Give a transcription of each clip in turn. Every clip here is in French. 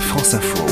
France Info.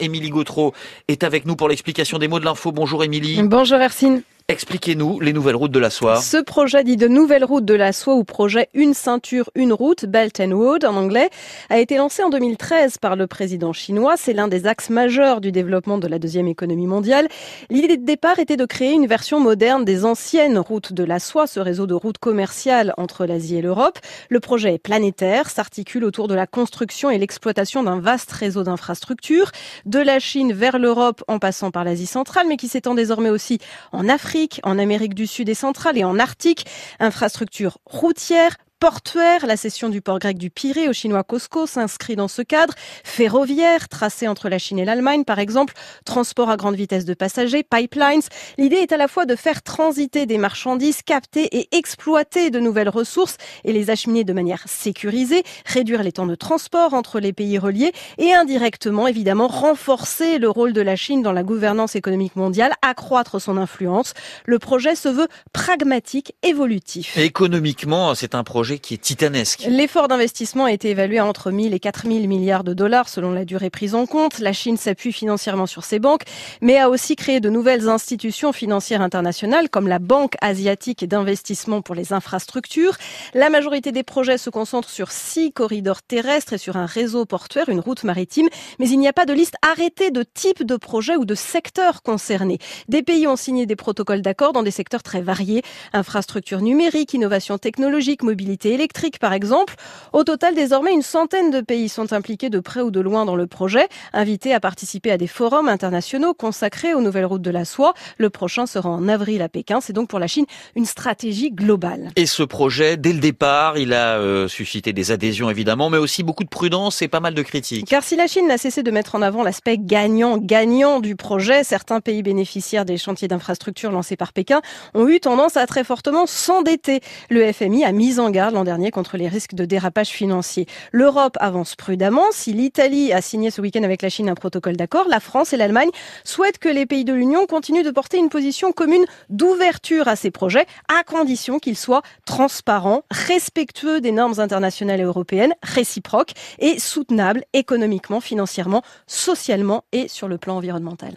Émilie Gautreau est avec nous pour l'explication des mots de l'info. Bonjour Émilie. Bonjour Hercine. Expliquez-nous les nouvelles routes de la soie. Ce projet dit de nouvelles routes de la soie ou projet Une ceinture, une route, Belt and Road en anglais, a été lancé en 2013 par le président chinois. C'est l'un des axes majeurs du développement de la deuxième économie mondiale. L'idée de départ était de créer une version moderne des anciennes routes de la soie, ce réseau de routes commerciales entre l'Asie et l'Europe. Le projet est planétaire, s'articule autour de la construction et l'exploitation d'un vaste réseau d'infrastructures, de la Chine vers l'Europe en passant par l'Asie centrale, mais qui s'étend désormais aussi en Afrique en Amérique du Sud et centrale et en Arctique, infrastructures routières, portuaire. La cession du port grec du Pirée au chinois Costco s'inscrit dans ce cadre. Ferroviaire, tracé entre la Chine et l'Allemagne, par exemple. Transport à grande vitesse de passagers, pipelines. L'idée est à la fois de faire transiter des marchandises, capter et exploiter de nouvelles ressources et les acheminer de manière sécurisée, réduire les temps de transport entre les pays reliés et indirectement, évidemment, renforcer le rôle de la Chine dans la gouvernance économique mondiale, accroître son influence. Le projet se veut pragmatique, évolutif. économiquement, c'est un projet qui est titanesque. L'effort d'investissement a été évalué à entre 1000 et 4000 milliards de dollars selon la durée prise en compte. La Chine s'appuie financièrement sur ses banques, mais a aussi créé de nouvelles institutions financières internationales comme la Banque asiatique d'investissement pour les infrastructures. La majorité des projets se concentrent sur six corridors terrestres et sur un réseau portuaire, une route maritime, mais il n'y a pas de liste arrêtée de type de projet ou de secteur concernés. Des pays ont signé des protocoles d'accord dans des secteurs très variés, infrastructures numériques, innovation technologique, mobilité électrique par exemple. Au total, désormais, une centaine de pays sont impliqués de près ou de loin dans le projet, invités à participer à des forums internationaux consacrés aux nouvelles routes de la soie. Le prochain sera en avril à Pékin. C'est donc pour la Chine une stratégie globale. Et ce projet, dès le départ, il a euh, suscité des adhésions évidemment, mais aussi beaucoup de prudence et pas mal de critiques. Car si la Chine n'a cessé de mettre en avant l'aspect gagnant-gagnant du projet, certains pays bénéficiaires des chantiers d'infrastructures lancés par Pékin ont eu tendance à très fortement s'endetter. Le FMI a mis en garde l'an dernier contre les risques de dérapage financier. L'Europe avance prudemment. Si l'Italie a signé ce week-end avec la Chine un protocole d'accord, la France et l'Allemagne souhaitent que les pays de l'Union continuent de porter une position commune d'ouverture à ces projets, à condition qu'ils soient transparents, respectueux des normes internationales et européennes, réciproques et soutenables économiquement, financièrement, socialement et sur le plan environnemental.